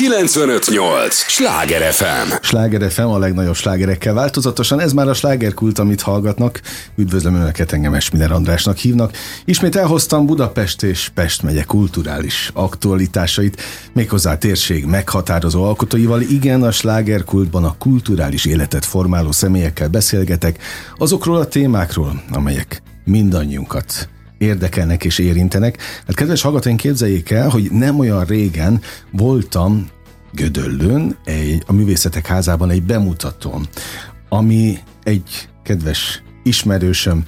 958! Sláger FM! Sláger FM a legnagyobb slágerekkel változatosan, ez már a slágerkult, amit hallgatnak. Üdvözlöm Önöket, engem Esminer Andrásnak hívnak. Ismét elhoztam Budapest és Pest megye kulturális aktualitásait, méghozzá térség meghatározó alkotóival. Igen, a slágerkultban a kulturális életet formáló személyekkel beszélgetek, azokról a témákról, amelyek mindannyiunkat érdekelnek és érintenek. Hát kedves hallgatóink, képzeljék el, hogy nem olyan régen voltam Gödöllőn, egy, a Művészetek Házában egy bemutatón, ami egy kedves ismerősöm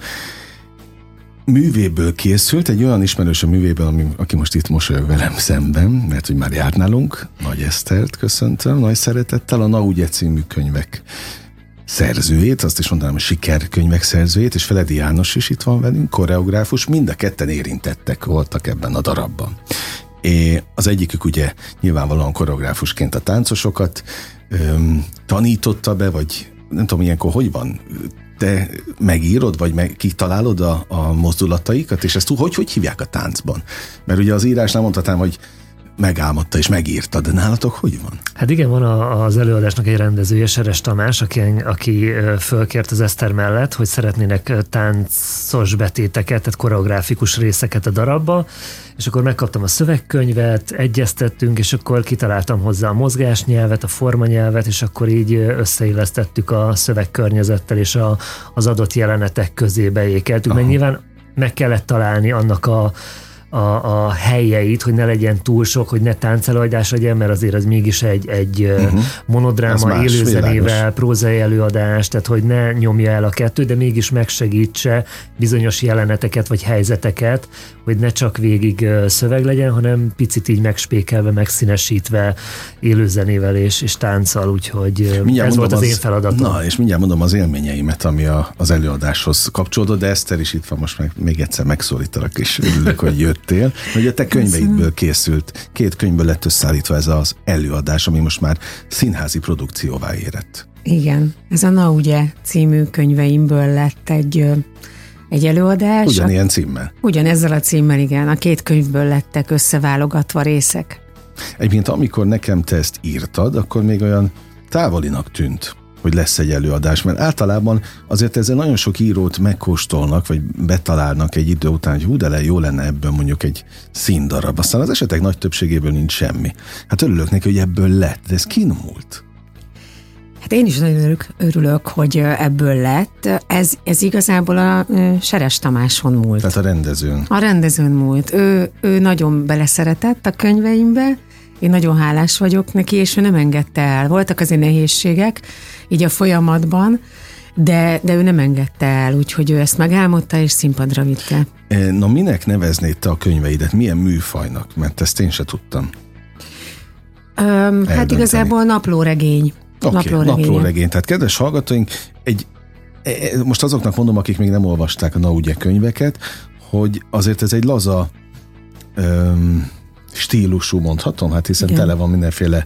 művéből készült, egy olyan ismerősöm művéből, ami, aki most itt mosolyog velem szemben, mert hogy már járt nálunk, Nagy Esztert köszöntöm, nagy szeretettel, a Na ugye című könyvek szerzőjét, azt is mondanám, hogy sikerkönyvek szerzőjét, és Feledi János is itt van velünk, koreográfus, mind a ketten érintettek voltak ebben a darabban. É, az egyikük ugye nyilvánvalóan koreográfusként a táncosokat öm, tanította be, vagy nem tudom, ilyenkor hogy van, te megírod, vagy meg kitalálod a, a mozdulataikat, és ezt hogy, hogy hívják a táncban? Mert ugye az írásnál mondhatám, hogy megálmodta és megírta, de nálatok hogy van? Hát igen, van a, az előadásnak egy rendezője, Seres Tamás, aki, aki fölkért az Eszter mellett, hogy szeretnének táncos betéteket, tehát koreográfikus részeket a darabba, és akkor megkaptam a szövegkönyvet, egyeztettünk, és akkor kitaláltam hozzá a mozgásnyelvet, a formanyelvet, és akkor így összeillesztettük a szövegkörnyezettel, és a, az adott jelenetek közé beékeltük, mert nyilván meg kellett találni annak a a, a helyeit, hogy ne legyen túl sok, hogy ne táncelőadás legyen, mert azért az mégis egy, egy uh-huh. monodráma élőzenével, prózai előadás, tehát hogy ne nyomja el a kettő, de mégis megsegítse bizonyos jeleneteket vagy helyzeteket, hogy ne csak végig szöveg legyen, hanem picit így megspékelve, megszínesítve élőzenével és, és tánccal, úgyhogy mindjárt ez volt az, az én feladatom. Na, és mindjárt mondom az élményeimet, ami a, az előadáshoz kapcsolódott, de Eszter is itt van, most meg, még egyszer megszólítalak, és örülök, hogy jöttél. Hogy a te könyveidből készült, két könyvből lett összeállítva ez az előadás, ami most már színházi produkcióvá érett. Igen, ez a Na ugye című könyveimből lett egy egy előadás. Ugyanilyen címmel. Ugyanezzel a címmel, igen. A két könyvből lettek összeválogatva részek. Egyébként amikor nekem te ezt írtad, akkor még olyan távolinak tűnt, hogy lesz egy előadás, mert általában azért ezzel nagyon sok írót megkóstolnak, vagy betalálnak egy idő után, hogy hú, de le, jó lenne ebből mondjuk egy színdarab. Aztán az esetek nagy többségéből nincs semmi. Hát örülök neki, hogy ebből lett, de ez kinomult. Hát én is nagyon örülök, örülök, hogy ebből lett. Ez, ez igazából a Seres Tamáson múlt. Tehát a rendezőn. A rendezőn múlt. Ő, ő nagyon beleszeretett a könyveimbe, én nagyon hálás vagyok neki, és ő nem engedte el. Voltak azért nehézségek így a folyamatban, de, de ő nem engedte el, úgyhogy ő ezt megálmodta, és színpadra vitte. Na minek neveznéd te a könyveidet? Milyen műfajnak? Mert ezt én se tudtam. Öm, hát igazából naplóregény. Okay, naplóregény. naplóregény. Tehát kedves hallgatóink, egy, e, e, most azoknak mondom, akik még nem olvasták a Na ugye könyveket, hogy azért ez egy laza öm, stílusú, mondhatom, hát hiszen Igen. tele van mindenféle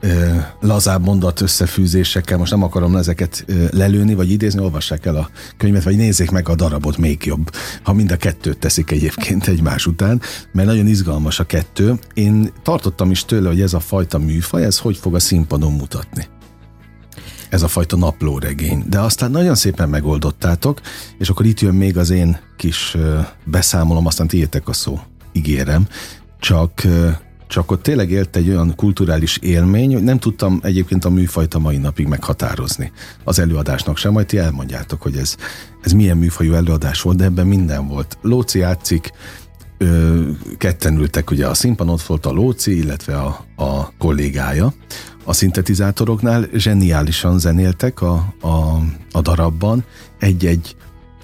ö, lazább mondat összefűzésekkel, most nem akarom ezeket ö, lelőni, vagy idézni, olvassák el a könyvet, vagy nézzék meg a darabot még jobb, ha mind a kettőt teszik egyébként egymás után, mert nagyon izgalmas a kettő. Én tartottam is tőle, hogy ez a fajta műfaj, ez hogy fog a színpadon mutatni ez a fajta naplóregény. De aztán nagyon szépen megoldottátok, és akkor itt jön még az én kis beszámolom, aztán tiétek a szó, ígérem. Csak csak ott tényleg élt egy olyan kulturális élmény, hogy nem tudtam egyébként a műfajt a mai napig meghatározni az előadásnak sem, majd ti elmondjátok, hogy ez, ez milyen műfajú előadás volt, de ebben minden volt. Lóci játszik, ö, ketten ültek, ugye a színpadon ott volt a Lóci, illetve a, a kollégája, a szintetizátoroknál zseniálisan zenéltek a, a, a darabban egy-egy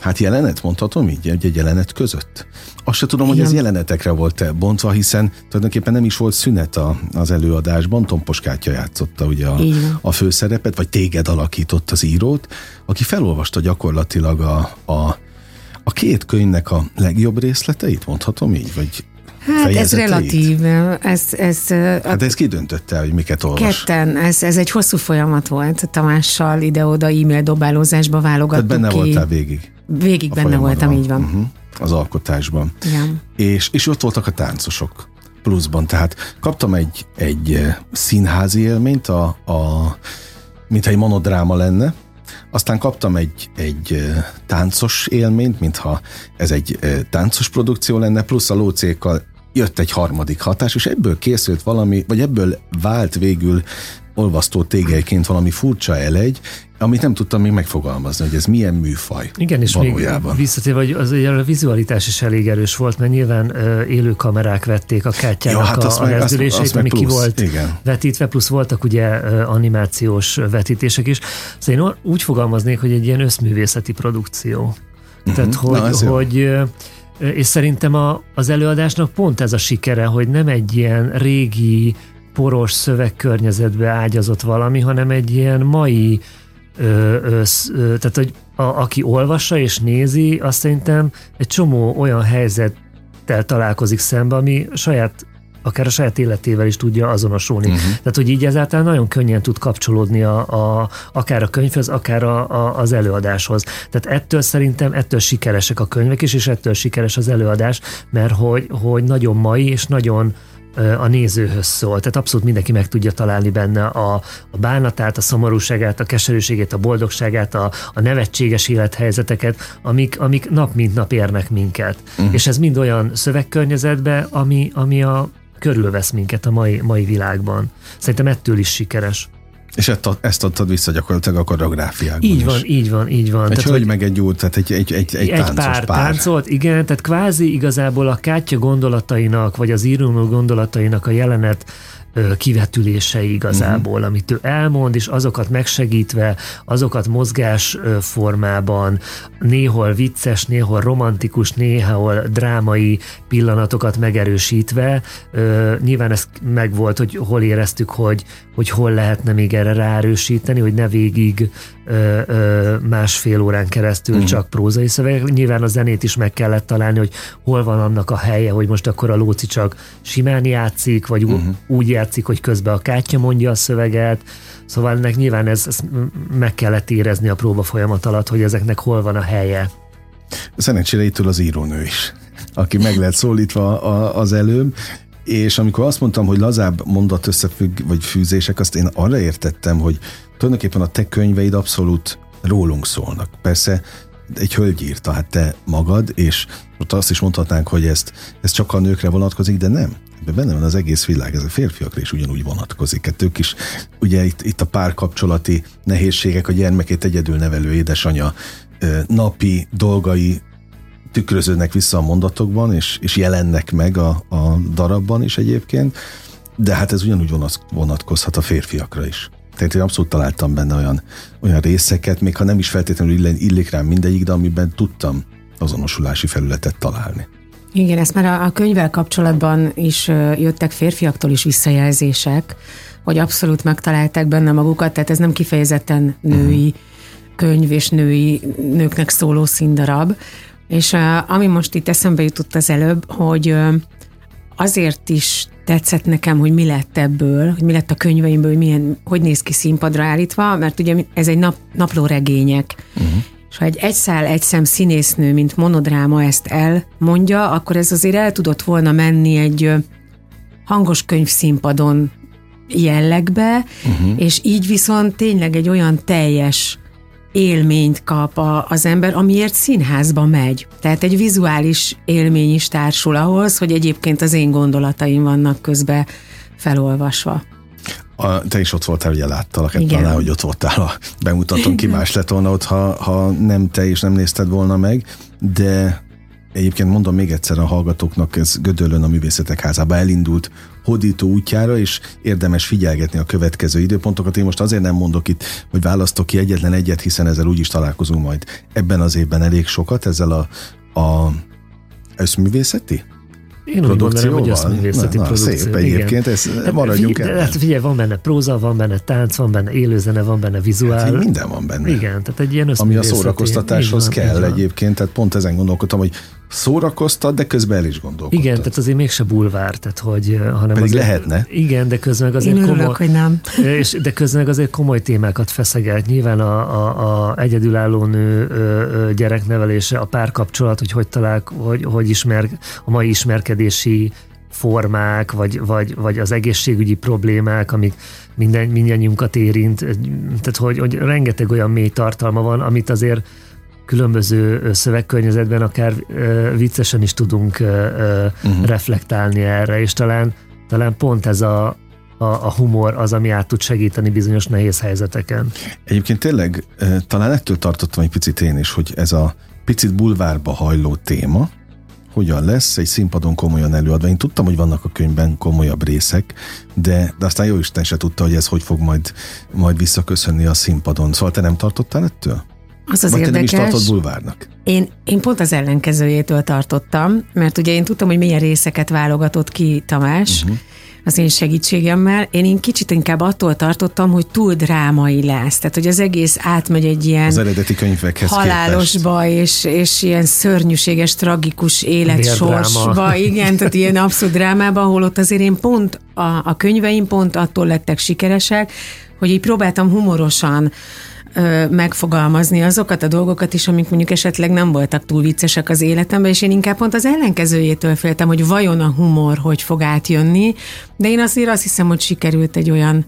Hát jelenet, mondhatom így, egy-egy jelenet között. Azt se tudom, Igen. hogy ez jelenetekre volt bontva, hiszen tulajdonképpen nem is volt szünet a, az előadásban. Tompos Kátya játszotta ugye a, a főszerepet, vagy téged alakított az írót, aki felolvasta gyakorlatilag a, a, a két könyvnek a legjobb részleteit, mondhatom így, vagy Hát ez relatív. Ez, ez, hát ez ki döntötte, hogy miket olvas? Ketten. Ez, ez egy hosszú folyamat volt. Tamással ide-oda e-mail dobálózásba válogattuk Tehát benne ki. voltál végig? Végig benne voltam, így van. Uh-huh. Az alkotásban. Igen. És, és ott voltak a táncosok. pluszban. Tehát kaptam egy, egy színházi élményt, a, a, mintha egy monodráma lenne, aztán kaptam egy, egy táncos élményt, mintha ez egy táncos produkció lenne, plusz a lócékkal jött egy harmadik hatás, és ebből készült valami, vagy ebből vált végül olvasztó tégelyként valami furcsa elegy, amit nem tudtam még megfogalmazni, hogy ez milyen műfaj Igen, és valójában. még visszatérve, hogy az, a vizualitás is elég erős volt, mert nyilván élő kamerák vették a kártyának ja, hát a, a rezdülését, ami ki volt igen. vetítve, plusz voltak ugye animációs vetítések is. Szóval én úgy fogalmaznék, hogy egy ilyen összművészeti produkció. Uh-huh. Tehát, hogy, Na, hogy és szerintem a, az előadásnak pont ez a sikere, hogy nem egy ilyen régi, poros szövegkörnyezetbe ágyazott valami, hanem egy ilyen mai, ö, ö, ö, tehát hogy a, aki olvassa és nézi, azt szerintem egy csomó olyan helyzettel találkozik szembe, ami saját akár a saját életével is tudja azonosulni. Uh-huh. Tehát, hogy így ezáltal nagyon könnyen tud kapcsolódni a, a, akár a könyvhez, akár a, a, az előadáshoz. Tehát ettől szerintem, ettől sikeresek a könyvek is, és ettől sikeres az előadás, mert hogy, hogy nagyon mai és nagyon a nézőhöz szól. Tehát abszolút mindenki meg tudja találni benne a, a bánatát, a szomorúságát, a keserűségét, a boldogságát, a, a nevetséges élethelyzeteket, amik, amik nap mint nap érnek minket. Uh-huh. És ez mind olyan szövegkörnyezetbe, ami, ami a körülvesz minket a mai, mai világban. Szerintem ettől is sikeres. És ezt adtad vissza gyakorlatilag a koreográfiákban Így is. van, így van, így van. Egy tehát, hölgy meg egy út, tehát egy, egy, egy, egy, egy táncos pár, pár. táncolt, igen, tehát kvázi igazából a kátya gondolatainak, vagy az írónő gondolatainak a jelenet kivetülései igazából, uh-huh. amit ő elmond, és azokat megsegítve, azokat mozgás formában, néhol vicces, néhol romantikus, néhol drámai pillanatokat megerősítve. Nyilván ez megvolt, hogy hol éreztük, hogy, hogy hol lehetne még erre ráerősíteni, hogy ne végig ö, ö, másfél órán keresztül uh-huh. csak prózai szövegek. Nyilván a zenét is meg kellett találni, hogy hol van annak a helye, hogy most akkor a Lóci csak simán játszik, vagy uh-huh. úgy játszik, hogy közben a kátya mondja a szöveget. Szóval ennek nyilván ez, ez meg kellett érezni a próba folyamat alatt, hogy ezeknek hol van a helye. Szerencsére itt az írónő is, aki meg lehet szólítva az előbb, és amikor azt mondtam, hogy lazább mondat összefügg, vagy fűzések, azt én arra értettem, hogy tulajdonképpen a te könyveid abszolút rólunk szólnak. Persze egy hölgy írta, hát te magad, és ott azt is mondhatnánk, hogy ezt, ez csak a nőkre vonatkozik, de nem. Ebben benne van az egész világ, ez a férfiakra is ugyanúgy vonatkozik. Hát ők is, ugye itt, itt a párkapcsolati nehézségek, a gyermekét egyedül nevelő édesanya napi dolgai tükröződnek vissza a mondatokban, és, és jelennek meg a, a darabban is egyébként, de hát ez ugyanúgy vonatkozhat a férfiakra is. Tehát én abszolút találtam benne olyan, olyan részeket, még ha nem is feltétlenül illik rám mindegyik, de amiben tudtam azonosulási felületet találni. Igen, ezt már a, a könyvvel kapcsolatban is jöttek férfiaktól is visszajelzések, hogy abszolút megtalálták benne magukat, tehát ez nem kifejezetten női uh-huh. könyv és női nőknek szóló színdarab. És ami most itt eszembe jutott az előbb, hogy azért is tetszett nekem, hogy mi lett ebből, hogy mi lett a könyveimből, hogy milyen, hogy néz ki színpadra állítva, mert ugye ez egy nap, naplóregények. Uh-huh. És ha egy egyszál, egy szem színésznő, mint monodráma ezt elmondja, akkor ez azért el tudott volna menni egy hangos könyv színpadon jellegbe, uh-huh. és így viszont tényleg egy olyan teljes élményt kap a, az ember, amiért színházba megy. Tehát egy vizuális élmény is társul ahhoz, hogy egyébként az én gondolataim vannak közbe felolvasva. A, te is ott voltál, ugye láttalak, hát talán, hogy ott voltál a bemutatón, ki más lett volna ott, ha, ha nem te is nem nézted volna meg, de Egyébként mondom még egyszer a hallgatóknak, ez Gödöllön a Művészetek Házába elindult hódító útjára, és érdemes figyelgetni a következő időpontokat. Én most azért nem mondok itt, hogy választok ki egyetlen egyet, hiszen ezzel úgyis találkozunk majd ebben az évben elég sokat, ezzel a, a összművészeti én úgy mondanám, hogy azt művészeti na, na, produkció. Szép egyébként, ez hát, maradjunk el. Hát figyelj, van benne próza, van benne tánc, van benne élőzene, van benne vizuál. Hát, minden van benne. Igen, tehát egy ilyen Ami a szórakoztatáshoz van, kell egyébként, tehát pont ezen gondolkodtam, hogy szórakoztat, de közben el is gondolkodtat. Igen, tehát azért mégse bulvár, tehát hogy, hanem Pedig azért, lehetne. Igen, de közben meg azért Én örülök, komoly, hogy nem. És, de közben meg azért komoly témákat feszeget. Nyilván a, a, a egyedülálló nő ö, ö, gyereknevelése, a párkapcsolat, hogy hogy talál, hogy, hogy ismer, a mai ismerkedési formák, vagy, vagy, vagy az egészségügyi problémák, amik minden, mindannyiunkat érint. Tehát, hogy, hogy rengeteg olyan mély tartalma van, amit azért különböző szövegkörnyezetben akár viccesen is tudunk uh-huh. reflektálni erre, és talán, talán pont ez a, a, a humor az, ami át tud segíteni bizonyos nehéz helyzeteken. Egyébként tényleg talán ettől tartottam egy picit én is, hogy ez a picit bulvárba hajló téma, hogyan lesz egy színpadon komolyan előadva. Én tudtam, hogy vannak a könyvben komolyabb részek, de, de aztán jó Isten se tudta, hogy ez hogy fog majd, majd visszaköszönni a színpadon. Szóval te nem tartottál ettől? Az az Vagy érdekes. te nem is tartott bulvárnak? Én, én pont az ellenkezőjétől tartottam, mert ugye én tudtam, hogy milyen részeket válogatott ki Tamás, uh-huh az én segítségemmel. Én, én kicsit inkább attól tartottam, hogy túl drámai lesz. Tehát, hogy az egész átmegy egy ilyen az eredeti könyvekhez halálosba, képest. és, és ilyen szörnyűséges, tragikus életsorsba. Igen, tehát ilyen abszolút drámába, ahol ott azért én pont a, a könyveim pont attól lettek sikeresek, hogy így próbáltam humorosan ö, megfogalmazni azokat a dolgokat is, amik mondjuk esetleg nem voltak túl viccesek az életemben, és én inkább pont az ellenkezőjétől féltem, hogy vajon a humor hogy fog átjönni, de én azért azt hiszem, hogy sikerült egy olyan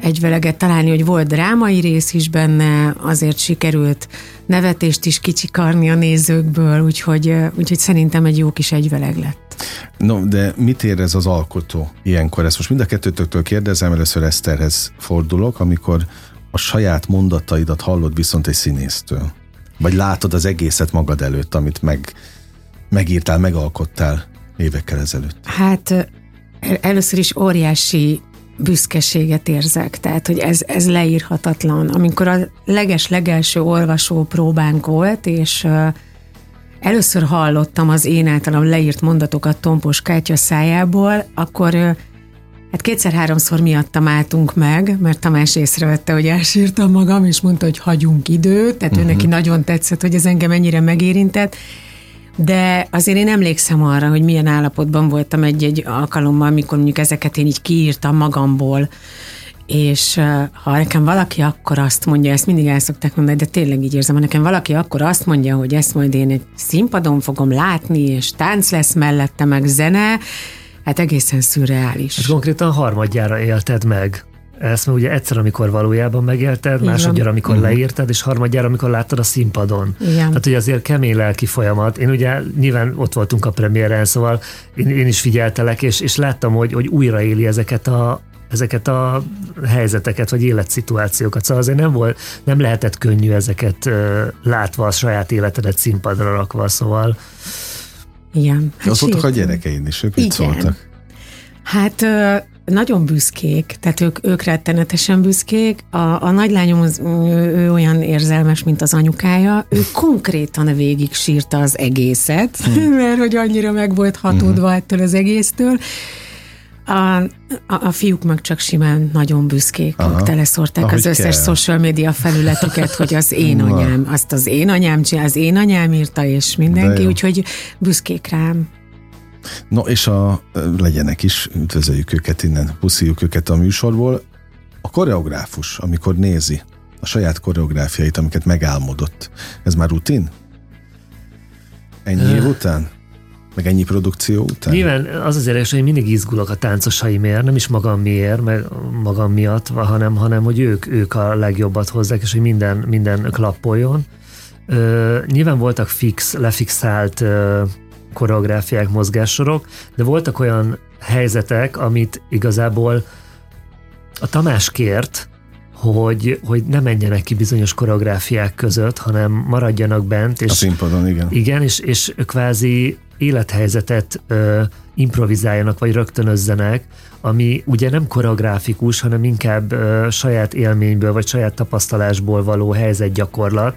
egyveleget találni, hogy volt drámai rész is benne, azért sikerült nevetést is kicsikarni a nézőkből, úgyhogy, úgyhogy szerintem egy jó kis egyveleg lett. No, de mit érez az alkotó ilyenkor? Ezt most mind a kettőtöktől kérdezem, először Eszterhez fordulok, amikor a saját mondataidat hallod viszont egy színésztől. Vagy látod az egészet magad előtt, amit meg, megírtál, megalkottál évekkel ezelőtt. Hát először is óriási büszkeséget érzek, tehát hogy ez, ez leírhatatlan. Amikor a leges-legelső olvasó próbánk volt, és először hallottam az én általam leírt mondatokat Tompos Kátya szájából, akkor Hát kétszer-háromszor miattam álltunk meg, mert Tamás észrevette, hogy elsírtam magam, és mondta, hogy hagyunk időt, tehát uh-huh. ő neki nagyon tetszett, hogy ez engem ennyire megérintett, de azért én emlékszem arra, hogy milyen állapotban voltam egy-egy alkalommal, amikor mondjuk ezeket én így kiírtam magamból, és ha nekem valaki akkor azt mondja, ezt mindig el szokták mondani, de tényleg így érzem, ha nekem valaki akkor azt mondja, hogy ezt majd én egy színpadon fogom látni, és tánc lesz mellette, meg zene, hát egészen szürreális. Hát konkrétan harmadjára élted meg ezt mert ugye egyszer, amikor valójában megélted, másodjára, amikor uh-huh. leírtad, és harmadjára, amikor láttad a színpadon. Igen. Tehát ugye azért kemény lelki folyamat. Én ugye nyilván ott voltunk a premiéren, szóval én, én is figyeltelek, és, és láttam, hogy, hogy újraéli ezeket a, ezeket a helyzeteket, vagy életszituációkat. Szóval azért nem, volt, nem lehetett könnyű ezeket uh, látva a saját életedet színpadra rakva, szóval igen. Hát Azt voltak a gyerekeid is, ők mit szóltak? Hát nagyon büszkék, tehát ők, ők rettenetesen büszkék. A, a nagylányom az, ő, ő olyan érzelmes, mint az anyukája. Ő konkrétan végig sírta az egészet, hmm. mert hogy annyira meg volt hatódva hmm. ettől az egésztől. A, a, a fiúk meg csak simán nagyon büszkék, Aha. teleszorták Ahogy az összes kell. social media felületüket, hogy az én anyám, azt az én anyám csinál, az én anyám írta, és mindenki, úgyhogy büszkék rám. No, és a, legyenek is, üdvözöljük őket innen, puszíjuk őket a műsorból. A koreográfus, amikor nézi a saját koreográfiait, amiket megálmodott, ez már rutin? Ennyi év után? Meg ennyi produkció után? Nyilván az az érdekes, hogy mindig izgulok a táncosaimért, nem is magam miért, meg magam miatt, hanem, hanem hogy ők, ők a legjobbat hozzák, és hogy minden, minden klappoljon. Ö, nyilván voltak fix, lefixált ö, koreográfiák, mozgássorok, de voltak olyan helyzetek, amit igazából a Tamás kért, hogy, hogy ne menjenek ki bizonyos koreográfiák között, hanem maradjanak bent. És, a színpadon, igen. Igen, és, és kvázi élethelyzetet ö, improvizáljanak, vagy rögtönözzenek, ami ugye nem koreográfikus, hanem inkább ö, saját élményből, vagy saját tapasztalásból való helyzetgyakorlat,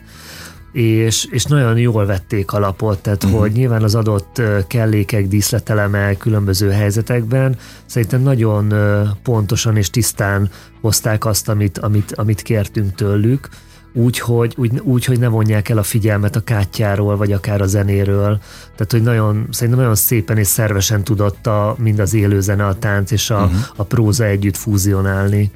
és, és nagyon jól vették alapot, tehát uh-huh. hogy nyilván az adott kellékek, díszletelemek különböző helyzetekben szerintem nagyon pontosan és tisztán hozták azt, amit, amit, amit kértünk tőlük, úgy hogy, úgy, úgy, hogy ne vonják el a figyelmet a kátjáról, vagy akár a zenéről. Tehát, hogy nagyon, szerintem nagyon szépen és szervesen tudott a, mind az élőzene, a tánc és a, uh-huh. a próza együtt fúzionálni.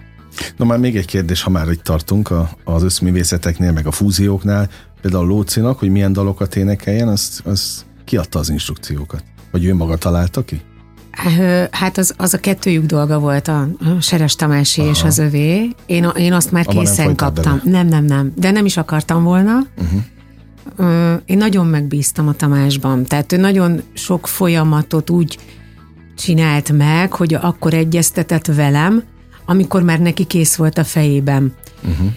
Na már még egy kérdés, ha már itt tartunk a, az összművészeteknél, meg a fúzióknál, például Lócinak, hogy milyen dalokat énekeljen, azt, azt kiadta az instrukciókat? Vagy ő maga találta ki? Hát az, az a kettőjük dolga volt, a, Seres Tamási Aha. és az övé. Én, én azt már Abba készen nem kaptam. Bele. Nem, nem, nem. De nem is akartam volna. Uh-huh. Én nagyon megbíztam a Tamásban. Tehát ő nagyon sok folyamatot úgy csinált meg, hogy akkor egyeztetett velem, amikor már neki kész volt a fejében. Uh-huh.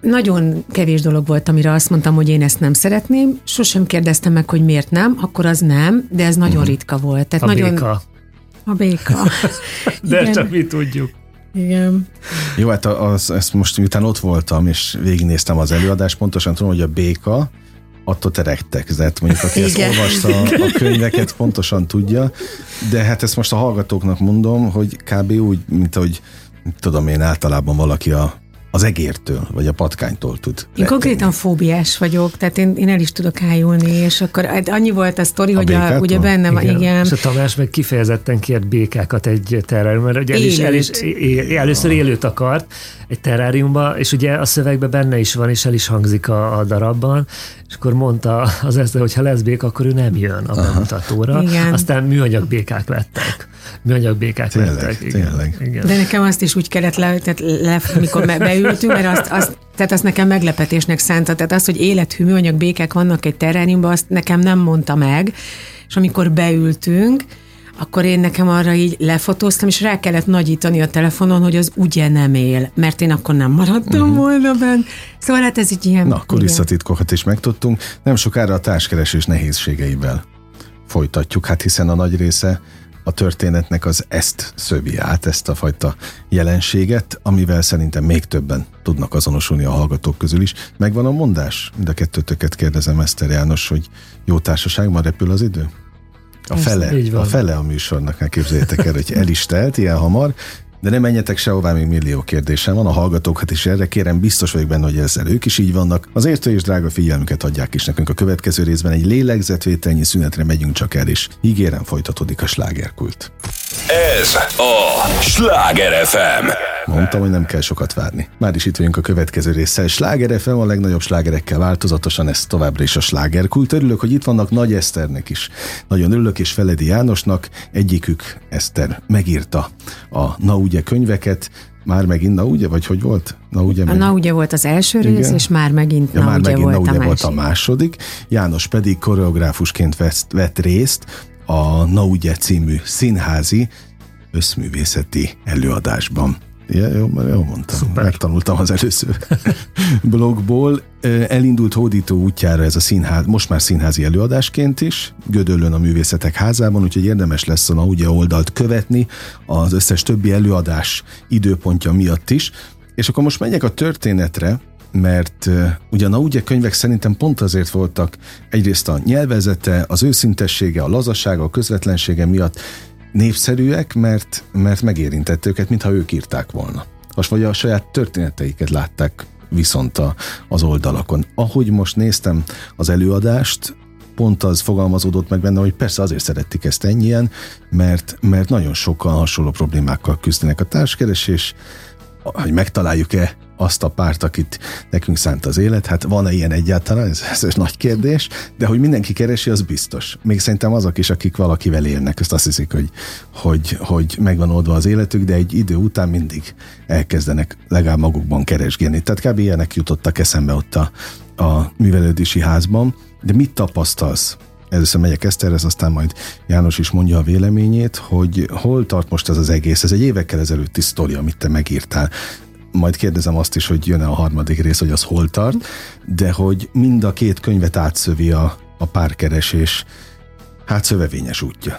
Nagyon kevés dolog volt, amire azt mondtam, hogy én ezt nem szeretném. Sosem kérdeztem meg, hogy miért nem, akkor az nem, de ez nagyon uh-huh. ritka volt. Tehát a nagyon... béka. A béka. de Igen. csak mi tudjuk. Igen. Jó, hát az, ezt most miután ott voltam, és végignéztem az előadást, pontosan tudom, hogy a béka attól te rettegzett, mondjuk aki ezt olvasta a könyveket, pontosan tudja, de hát ezt most a hallgatóknak mondom, hogy kb. úgy, mint ahogy tudom én általában valaki a az egértől, vagy a patkánytól tud. Én rettegni. konkrétan fóbiás vagyok, tehát én, én el is tudok ájulni, és akkor hát annyi volt a sztori, a hogy a, ugye benne van, igen. igen. És a Tamás meg kifejezetten kért békákat egy terráriumban, mert ugye el is, el is, először élőt akart egy terráriumba, és ugye a szövegben benne is van, és el is hangzik a, a darabban, és akkor mondta az ezt, hogy ha lesz béka, akkor ő nem jön a bemutatóra. Igen. Aztán műanyag békák lettek. Műanyag békák tényleg, lettek. Igen. Tényleg. Igen. De nekem azt is úgy kellett le, tehát le mikor beültünk, mert azt, azt, tehát azt nekem meglepetésnek szánta. Tehát az, hogy élethű műanyag békák vannak egy terrániumban, azt nekem nem mondta meg. És amikor beültünk, akkor én nekem arra így lefotóztam, és rá kellett nagyítani a telefonon, hogy az ugye nem él, mert én akkor nem maradtam uh-huh. volna benne. Szóval hát ez így ilyen... Na, kulisszatitkokat is megtudtunk. Nem sokára a társkeresés nehézségeivel folytatjuk, hát hiszen a nagy része a történetnek az ezt szövi át, ezt a fajta jelenséget, amivel szerintem még többen tudnak azonosulni a hallgatók közül is. Megvan a mondás? Mind a kettőtöket kérdezem, Eszter János, hogy jó társaságban repül az idő? A fele, a fele a műsornak, képzeljétek el, hogy el is telt ilyen hamar, de nem menjetek sehová, még millió kérdésem van. A hallgatókat is erre kérem, biztos vagyok benne, hogy ezzel ők is így vannak. Az értő és drága figyelmüket adják is nekünk a következő részben. Egy lélegzetvételnyi szünetre megyünk csak el, és ígérem folytatódik a slágerkult. Ez a Sláger FM. Mondtam, hogy nem kell sokat várni. Már is itt vagyunk a következő résszel. Sláger FM a legnagyobb slágerekkel változatosan, ez továbbra is a slágerkult. Örülök, hogy itt vannak Nagy Eszternek is. Nagyon örülök, és Feledi Jánosnak. Egyikük Eszter megírta a Na ugye könyveket, már megint Na ugye, vagy hogy volt? Na ugye, meg... Na ugye volt az első rész, Igen. és már megint ja, Na már ugye, megint, volt, na, ugye a volt a második. János pedig koreográfusként vett, vett részt a Na ugye című színházi összművészeti előadásban. Ja, jó, jó mondtam. Szuper. Megtanultam az előző blogból. Elindult hódító útjára ez a színház, most már színházi előadásként is, Gödöllön a Művészetek Házában, úgyhogy érdemes lesz a ugye oldalt követni az összes többi előadás időpontja miatt is. És akkor most megyek a történetre, mert ugyan a ugye könyvek szerintem pont azért voltak egyrészt a nyelvezete, az őszintessége, a lazasága, a közvetlensége miatt népszerűek, mert, mert megérintett őket, mintha ők írták volna. Most vagy a saját történeteiket látták viszont a, az oldalakon. Ahogy most néztem az előadást, pont az fogalmazódott meg benne, hogy persze azért szerették ezt ennyien, mert, mert nagyon sokan hasonló problémákkal küzdenek a társkeresés, hogy megtaláljuk-e azt a párt, akit nekünk szánt az élet. Hát van-e ilyen egyáltalán? Ez, ez egy nagy kérdés, de hogy mindenki keresi, az biztos. Még szerintem azok is, akik valakivel élnek, ezt azt hiszik, hogy, hogy, hogy megvan oldva az életük, de egy idő után mindig elkezdenek legalább magukban keresgélni. Tehát kb. ilyenek jutottak eszembe ott a, a művelődési házban. De mit tapasztalsz? Először megyek Eszterhez, aztán majd János is mondja a véleményét, hogy hol tart most ez az egész. Ez egy évekkel ezelőtti sztori, amit te megírtál majd kérdezem azt is, hogy jön-e a harmadik rész, hogy az hol tart, de hogy mind a két könyvet átszövi a, a párkeresés hát szövevényes útja.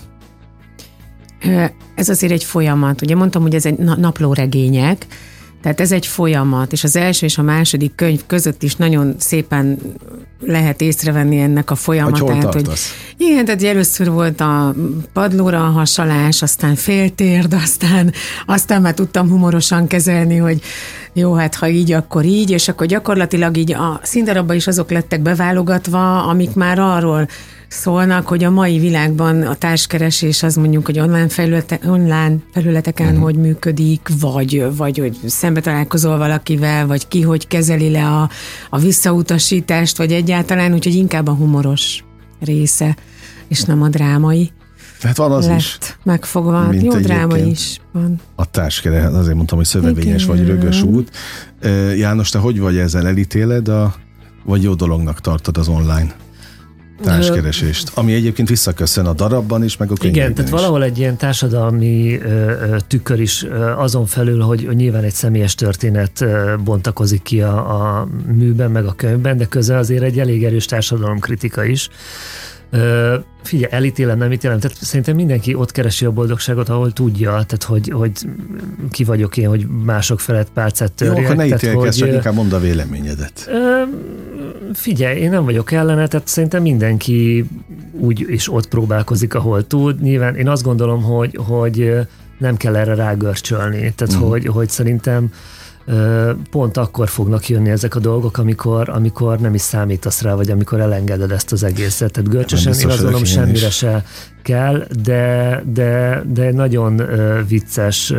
Ez azért egy folyamat. Ugye mondtam, hogy ez egy naplóregények, tehát ez egy folyamat, és az első és a második könyv között is nagyon szépen lehet észrevenni ennek a folyamatát. Hogy, hogy igen, tehát először volt a padlóra a hasalás, aztán féltérd, aztán, aztán már tudtam humorosan kezelni, hogy jó, hát ha így, akkor így, és akkor gyakorlatilag így a színdarabba is azok lettek beválogatva, amik már arról szólnak, hogy a mai világban a társkeresés az mondjuk, hogy online, felülete, online felületeken uh-huh. hogy működik, vagy, vagy hogy szembe találkozol valakivel, vagy ki hogy kezeli le a, a visszautasítást, vagy egyáltalán, úgyhogy inkább a humoros része, és nem a drámai. Tehát van az lett is. megfogva. Mint Jó dráma is van. A társkere, azért mondtam, hogy szövevényes Igen. vagy rögös út. János, te hogy vagy ezzel? Elítéled, a, vagy jó dolognak tartod az online társkeresést? Ami egyébként visszaköszön a darabban is, meg a könyvben Igen, tehát is. valahol egy ilyen társadalmi ö, tükör is ö, azon felül, hogy nyilván egy személyes történet ö, bontakozik ki a, a műben, meg a könyvben, de közben azért egy elég erős társadalomkritika is. Ö, figyelj, elítélem, nem ítélem, tehát szerintem mindenki ott keresi a boldogságot, ahol tudja, tehát hogy, hogy ki vagyok én, hogy mások felett pálcát Jó, törjek. akkor ne ítélkezz, ö, inkább mondd a véleményedet. Ö, Figyelj, én nem vagyok ellene, tehát szerintem mindenki úgy is ott próbálkozik, ahol tud. Nyilván én azt gondolom, hogy, hogy nem kell erre rágörcsölni. Tehát, uh-huh. hogy, hogy szerintem pont akkor fognak jönni ezek a dolgok, amikor, amikor nem is számítasz rá, vagy amikor elengeded ezt az egészet. Tehát görcsösen én én semmire is. se kell, de, de, de nagyon vicces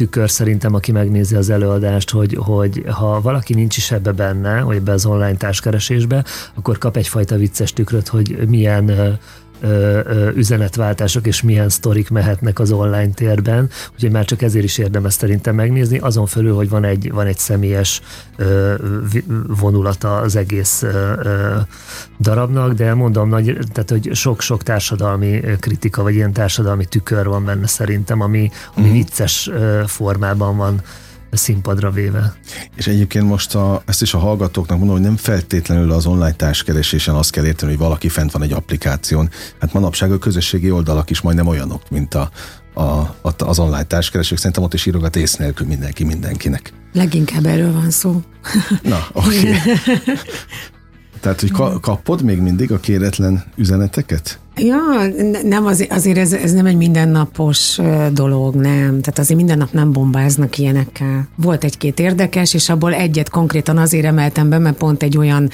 tükör szerintem, aki megnézi az előadást, hogy, hogy ha valaki nincs is ebbe benne, vagy ebbe az online társkeresésbe, akkor kap egyfajta vicces tükröt, hogy milyen ö, ö, ö, üzenetváltások és milyen sztorik mehetnek az online térben, úgyhogy már csak ezért is érdemes szerintem megnézni, azon fölül, hogy van egy, van egy személyes ö, vonulata az egész ö, ö, darabnak, de mondom, nagy, tehát, hogy sok-sok társadalmi kritika, vagy ilyen társadalmi tükör van benne szerintem, ami, ami Mhm. vicces ö, formában van színpadra véve. És egyébként most a, ezt is a hallgatóknak mondom, hogy nem feltétlenül az online társkeresésen azt kell érteni, hogy valaki fent van egy applikáción. Hát manapság a közösségi oldalak is majdnem olyanok, mint a, a, a, az online társkeresők. Szerintem ott is írogat ész nélkül mindenki mindenkinek. Leginkább erről van szó. Na, oké. Okay. Tehát, hogy ka- kapod még mindig a kéretlen üzeneteket? Ja, ne- nem azért, azért ez, ez nem egy mindennapos dolog, nem. Tehát azért minden nap nem bombáznak ilyenekkel. Volt egy-két érdekes, és abból egyet konkrétan azért emeltem be, mert pont egy olyan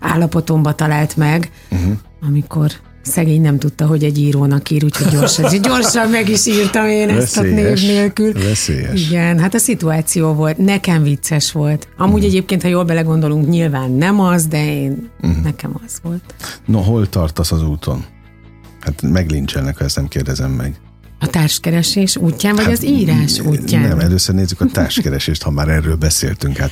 állapotomba talált meg, uh-huh. amikor szegény nem tudta, hogy egy írónak ír, úgyhogy gyorsan, gyorsan meg is írtam én ezt a név Veszélyes. nélkül. Veszélyes. Igen, hát a szituáció volt, nekem vicces volt. Amúgy uh-huh. egyébként, ha jól belegondolunk, nyilván nem az, de én, uh-huh. nekem az volt. No, hol tartasz az úton? Hát meglincselnek, ha ezt nem kérdezem meg. A társkeresés útján, vagy az írás útján? Nem, először nézzük a társkeresést, ha már erről beszéltünk. Hát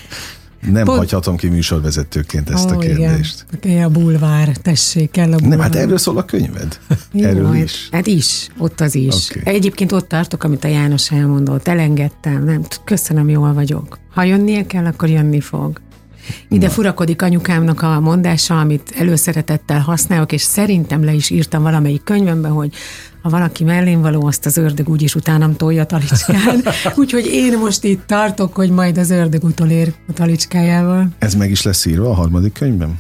nem Pont- hagyhatom ki műsorvezetőként ezt a Ó, kérdést. Igen. Igen, a bulvár, tessék, kell a bulvár. Nem, hát erről szól a könyved. Jó, erről hát- is. Hát is, ott az is. Okay. Egyébként ott tartok, amit a János elmondott, elengedtem, nem, köszönöm, jól vagyok. Ha jönnie kell, akkor jönni fog. Ide Na. furakodik anyukámnak a mondása, amit előszeretettel használok, és szerintem le is írtam valamelyik könyvembe, hogy ha valaki mellém való, azt az ördög úgyis utánam tolja a talicskán. Úgyhogy én most itt tartok, hogy majd az ördög utolér a talicskájával. Ez meg is lesz írva a harmadik könyvben?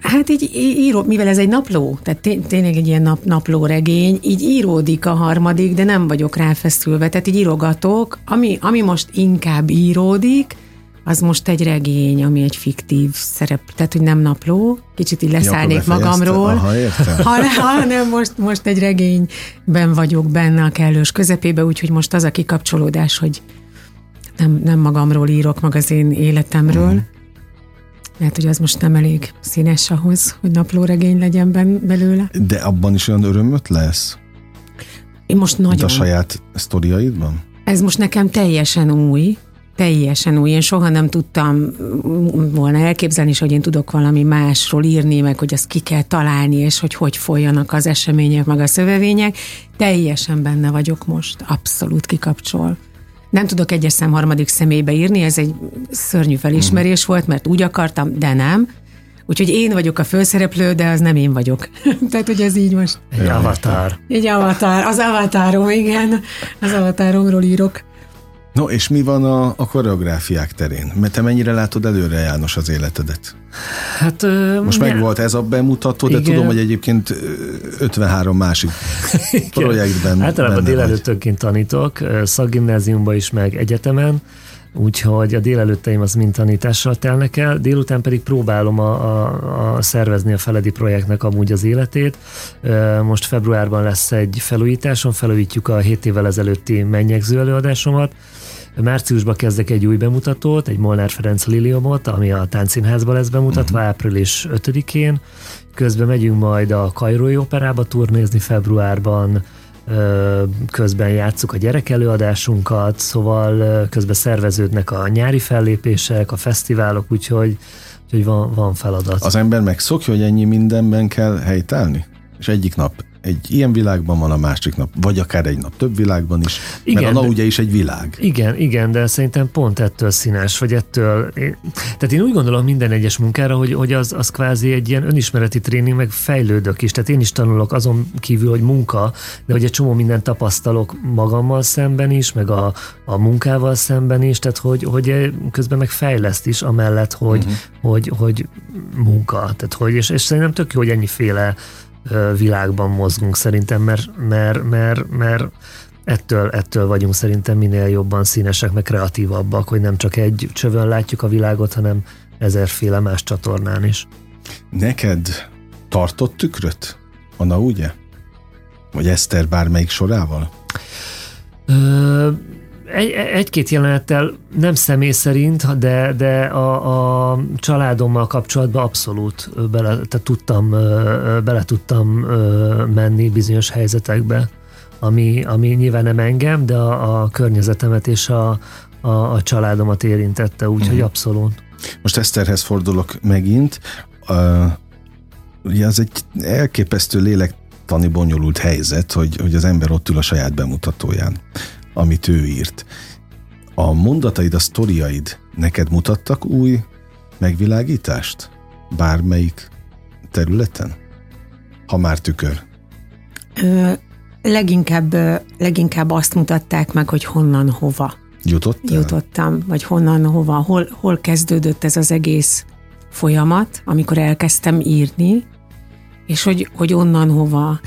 Hát így író, mivel ez egy napló, tehát té- tényleg egy ilyen nap, napló regény, így íródik a harmadik, de nem vagyok ráfeszülve, tehát így írogatok. Ami, ami most inkább íródik, az most egy regény, ami egy fiktív szerep, tehát hogy nem napló, kicsit így leszállnék befejezte? magamról. Aha, értem. Ha, hanem most, most egy regényben vagyok benne a kellős közepébe, úgyhogy most az a kikapcsolódás, hogy nem, nem magamról írok, meg az én életemről. Lehet, hogy az most nem elég színes ahhoz, hogy naplóregény legyen ben, belőle. De abban is olyan örömöt lesz, Én most nagyon... a saját sztoriaidban? Ez most nekem teljesen új, teljesen új. Én soha nem tudtam volna elképzelni, is, hogy én tudok valami másról írni, meg hogy azt ki kell találni, és hogy hogy folyjanak az események, meg a szövevények. Teljesen benne vagyok most, abszolút kikapcsol. Nem tudok egyes szem harmadik személybe írni, ez egy szörnyű felismerés volt, mert úgy akartam, de nem. Úgyhogy én vagyok a főszereplő, de az nem én vagyok. Tehát, hogy ez így most. Egy avatar. Egy avatar, az avatárom, igen. Az avatáromról írok. No, és mi van a, a koreográfiák terén? Mert te mennyire látod előre, János, az életedet? Hát, ö, Most meg volt ez a bemutató, de Igen. tudom, hogy egyébként ö, 53 másik projektben Általában délelőttönként tanítok, szakgimnáziumban is, meg egyetemen, úgyhogy a délelőtteim az mind tanítással telnek el, délután pedig próbálom a, a, a szervezni a Feledi projektnek amúgy az életét. Most februárban lesz egy felújításon, felújítjuk a 7 évvel ezelőtti mennyegző előadásomat, Márciusban kezdek egy új bemutatót, egy Molnár Ferenc Liliomot, ami a Táncszínházban lesz bemutatva uh-huh. április 5-én. Közben megyünk majd a Kairói Operába turnézni februárban, közben játsszuk a gyerekelőadásunkat, szóval közben szerveződnek a nyári fellépések, a fesztiválok, úgyhogy, úgyhogy van, van feladat. Az ember megszokja, hogy ennyi mindenben kell helytállni? És egyik nap egy ilyen világban van a másik nap, vagy akár egy nap több világban is, igen, mert a NA ugye is egy világ. Igen, igen, de szerintem pont ettől színes, vagy ettől, én, tehát én úgy gondolom minden egyes munkára, hogy, hogy az, az kvázi egy ilyen önismereti tréning, meg fejlődök is, tehát én is tanulok azon kívül, hogy munka, de hogy egy csomó mindent tapasztalok magammal szemben is, meg a, a munkával szemben is, tehát hogy, hogy közben meg fejleszt is, amellett, hogy, uh-huh. hogy, hogy munka, tehát hogy, és, és szerintem tök jó, hogy ennyiféle világban mozgunk szerintem, mert, mert, mert, mert ettől, ettől vagyunk szerintem minél jobban színesek, meg kreatívabbak, hogy nem csak egy csövön látjuk a világot, hanem ezerféle más csatornán is. Neked tartott tükröt? Anna, ugye? Vagy Eszter bármelyik sorával? Ö, egy, egy-két jelenettel nem személy szerint, de, de a, a családommal kapcsolatban abszolút bele, tehát tudtam, bele tudtam menni bizonyos helyzetekbe, ami, ami nyilván nem engem, de a, a környezetemet és a, a, a családomat érintette, úgyhogy uh-huh. abszolút. Most Eszterhez fordulok megint. Uh, ugye az egy elképesztő lélektani bonyolult helyzet, hogy, hogy az ember ott ül a saját bemutatóján amit ő írt. A mondataid, a sztoriaid neked mutattak új megvilágítást? Bármelyik területen? Ha már tükör. Ö, leginkább, leginkább azt mutatták meg, hogy honnan, hova. Jutottál? Jutottam, vagy honnan, hova, hol, hol kezdődött ez az egész folyamat, amikor elkezdtem írni, és hogy, hogy onnan hova.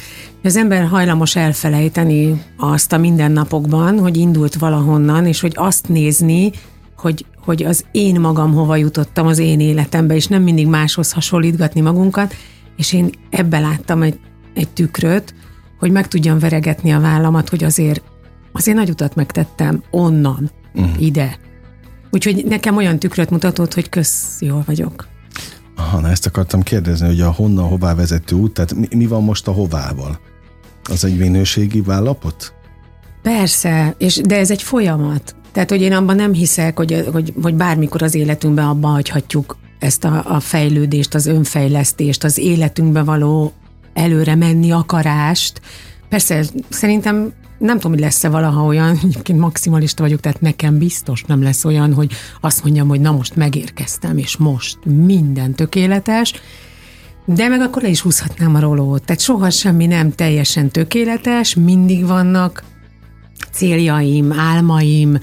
Az ember hajlamos elfelejteni azt a mindennapokban, hogy indult valahonnan, és hogy azt nézni, hogy, hogy az én magam hova jutottam az én életembe, és nem mindig máshoz hasonlítgatni magunkat, és én ebbe láttam egy, egy tükröt, hogy meg tudjam veregetni a vállamat, hogy azért, azért nagy utat megtettem onnan, uh-huh. ide. Úgyhogy nekem olyan tükröt mutatott, hogy kösz, jól vagyok. Aha, na ezt akartam kérdezni, hogy a honnan hová vezető út, tehát mi, mi van most a hovával? Az egy minőségi vállapot? Persze, és, de ez egy folyamat. Tehát, hogy én abban nem hiszek, hogy, hogy, hogy bármikor az életünkben abba hagyhatjuk ezt a, a fejlődést, az önfejlesztést, az életünkbe való előre menni akarást. Persze, szerintem nem tudom, hogy lesz-e valaha olyan, egyébként maximalista vagyok, tehát nekem biztos nem lesz olyan, hogy azt mondjam, hogy na most megérkeztem, és most minden tökéletes, de meg akkor le is húzhatnám a rolót. Tehát soha semmi nem teljesen tökéletes, mindig vannak céljaim, álmaim,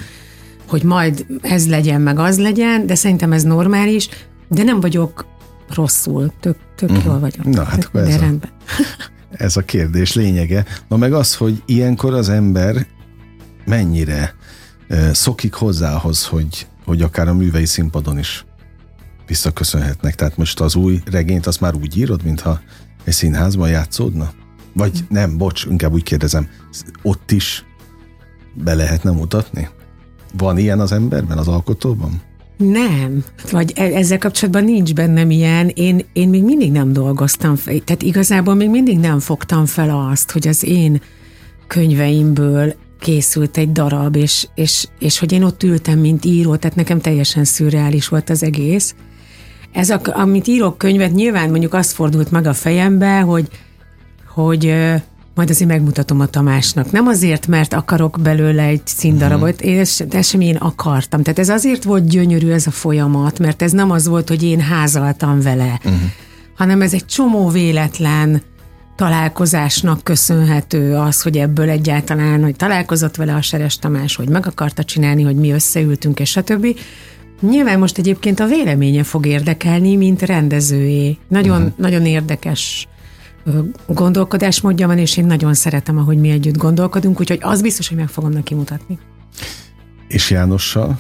hogy majd ez legyen, meg az legyen, de szerintem ez normális, de nem vagyok rosszul, tök, tök uh-huh. jól vagyok. Na hát akkor de ez rendben. A, ez a kérdés lényege. Na meg az, hogy ilyenkor az ember mennyire szokik hozzához, hogy, hogy akár a művei színpadon is visszaköszönhetnek. Tehát most az új regényt azt már úgy írod, mintha egy színházban játszódna? Vagy nem, bocs, inkább úgy kérdezem, ott is be lehetne mutatni? Van ilyen az emberben, az alkotóban? Nem, vagy e- ezzel kapcsolatban nincs bennem ilyen. Én, én még mindig nem dolgoztam tehát igazából még mindig nem fogtam fel azt, hogy az én könyveimből készült egy darab, és, és, és hogy én ott ültem, mint író, tehát nekem teljesen szürreális volt az egész. Ez, a, amit írok könyvet, nyilván mondjuk azt fordult meg a fejembe, hogy, hogy majd azért megmutatom a Tamásnak. Nem azért, mert akarok belőle egy színdarabot, uh-huh. és de sem én akartam. Tehát ez azért volt gyönyörű ez a folyamat, mert ez nem az volt, hogy én házaltam vele, uh-huh. hanem ez egy csomó véletlen találkozásnak köszönhető az, hogy ebből egyáltalán, hogy találkozott vele a Seres Tamás, hogy meg akarta csinálni, hogy mi összeültünk, és stb. Nyilván most egyébként a véleménye fog érdekelni, mint rendezőjé. Nagyon, uh-huh. nagyon érdekes gondolkodásmódja van, és én nagyon szeretem, ahogy mi együtt gondolkodunk, úgyhogy az biztos, hogy meg fogom neki mutatni. És Jánossal?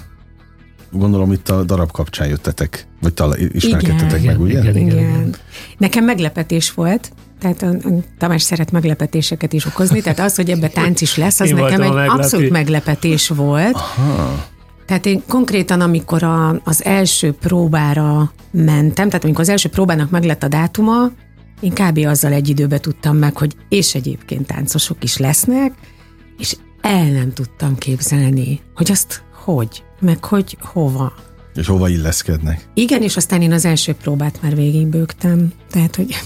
Gondolom itt a darab kapcsán jöttetek, vagy talán ismerkedtetek igen, meg, ugye? Igen, igen, igen. Nekem meglepetés volt, tehát a, a Tamás szeret meglepetéseket is okozni, tehát az, hogy ebbe tánc is lesz, az Én nekem egy meglepi. abszolút meglepetés volt. Aha. Tehát én konkrétan, amikor a, az első próbára mentem, tehát amikor az első próbának meglett a dátuma, én kb. azzal egy időben tudtam meg, hogy és egyébként táncosok is lesznek, és el nem tudtam képzelni, hogy azt hogy, meg hogy hova. És hova illeszkednek. Igen, és aztán én az első próbát már végigbőgtem, tehát hogy,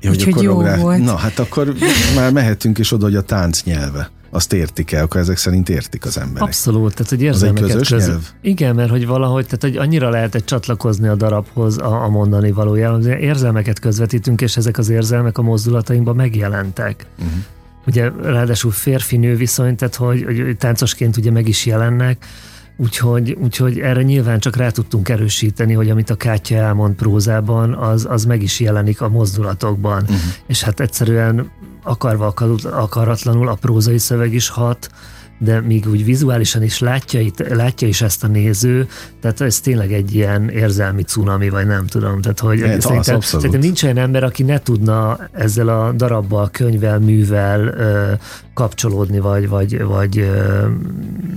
ja, hogy, hogy jó volt. Na, hát akkor már mehetünk is oda, hogy a tánc nyelve azt értik el, akkor ezek szerint értik az emberek. Abszolút, tehát hogy érzelmeket Az egy közös közül. nyelv? Igen, mert hogy valahogy, tehát hogy annyira lehet egy csatlakozni a darabhoz a, a mondani valójában, érzelmeket közvetítünk, és ezek az érzelmek a mozdulatainkban megjelentek. Uh-huh. Ugye ráadásul férfi-nő viszony, tehát hogy, hogy táncosként ugye meg is jelennek, Úgyhogy, úgyhogy erre nyilván csak rá tudtunk erősíteni, hogy amit a Kátya elmond prózában, az, az meg is jelenik a mozdulatokban. Uh-huh. És hát egyszerűen akarva akaratlanul a prózai szöveg is hat, de még úgy vizuálisan is látja, itt, látja is ezt a néző, tehát ez tényleg egy ilyen érzelmi cunami, vagy nem tudom. Tehát, hogy hát, szerintem, szerintem nincs olyan ember, aki ne tudna ezzel a darabbal, könyvvel, művel ö, kapcsolódni, vagy, vagy, vagy ö,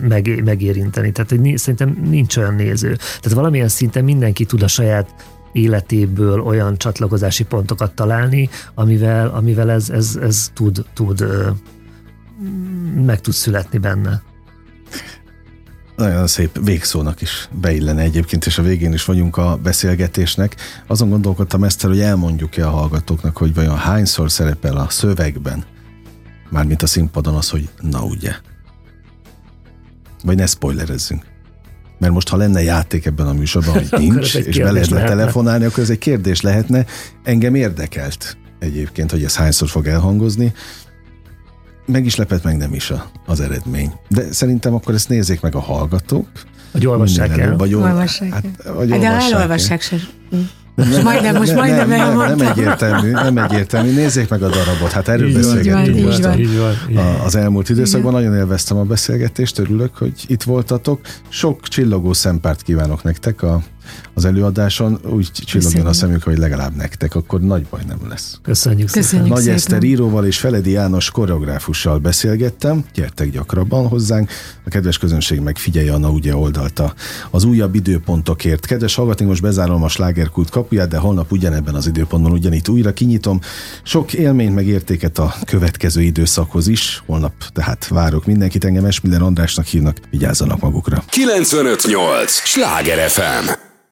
meg, megérinteni. Tehát hogy szerintem nincs olyan néző. Tehát valamilyen szinten mindenki tud a saját életéből olyan csatlakozási pontokat találni, amivel, amivel ez, ez, ez tud, tud meg tud születni benne. Nagyon szép végszónak is beillene egyébként, és a végén is vagyunk a beszélgetésnek. Azon gondolkodtam ezt, hogy elmondjuk-e a hallgatóknak, hogy vajon hányszor szerepel a szövegben, mármint a színpadon az, hogy na ugye. Vagy ne spoilerezzünk. Mert most, ha lenne játék ebben a műsorban, hogy nincs, és be lehetne telefonálni, akkor ez egy kérdés lehetne. Engem érdekelt egyébként, hogy ez hányszor fog elhangozni. Meg is lepett, meg nem is a, az eredmény. De szerintem akkor ezt nézzék meg a hallgatók. Vagy olvassák el. Vagy, olvassák hát, vagy hát, de elolvassák se. Nem, majdnem, most nem, majdnem nem, nem, nem egyértelmű, nem egyértelmű. Nézzék meg a darabot, hát erről így beszélgettünk így most van, így van, így van. az elmúlt időszakban. Igen. Nagyon élveztem a beszélgetést, örülök, hogy itt voltatok. Sok csillogó szempárt kívánok nektek a az előadáson, úgy csillogjon a szemük, hogy legalább nektek, akkor nagy baj nem lesz. Köszönjük, Köszönjük Nagy szépen. Eszter íróval és Feledi János koreográfussal beszélgettem, gyertek gyakrabban hozzánk, a kedves közönség meg Na ugye oldalta az újabb időpontokért. Kedves hallgatók, most bezárom a slágerkult kapuját, de holnap ugyanebben az időpontban ugyanitt újra kinyitom. Sok élményt meg értéket a következő időszakhoz is, holnap tehát várok mindenkit, engem Esmiller Andrásnak hívnak, vigyázzanak magukra. 958! Sláger FM!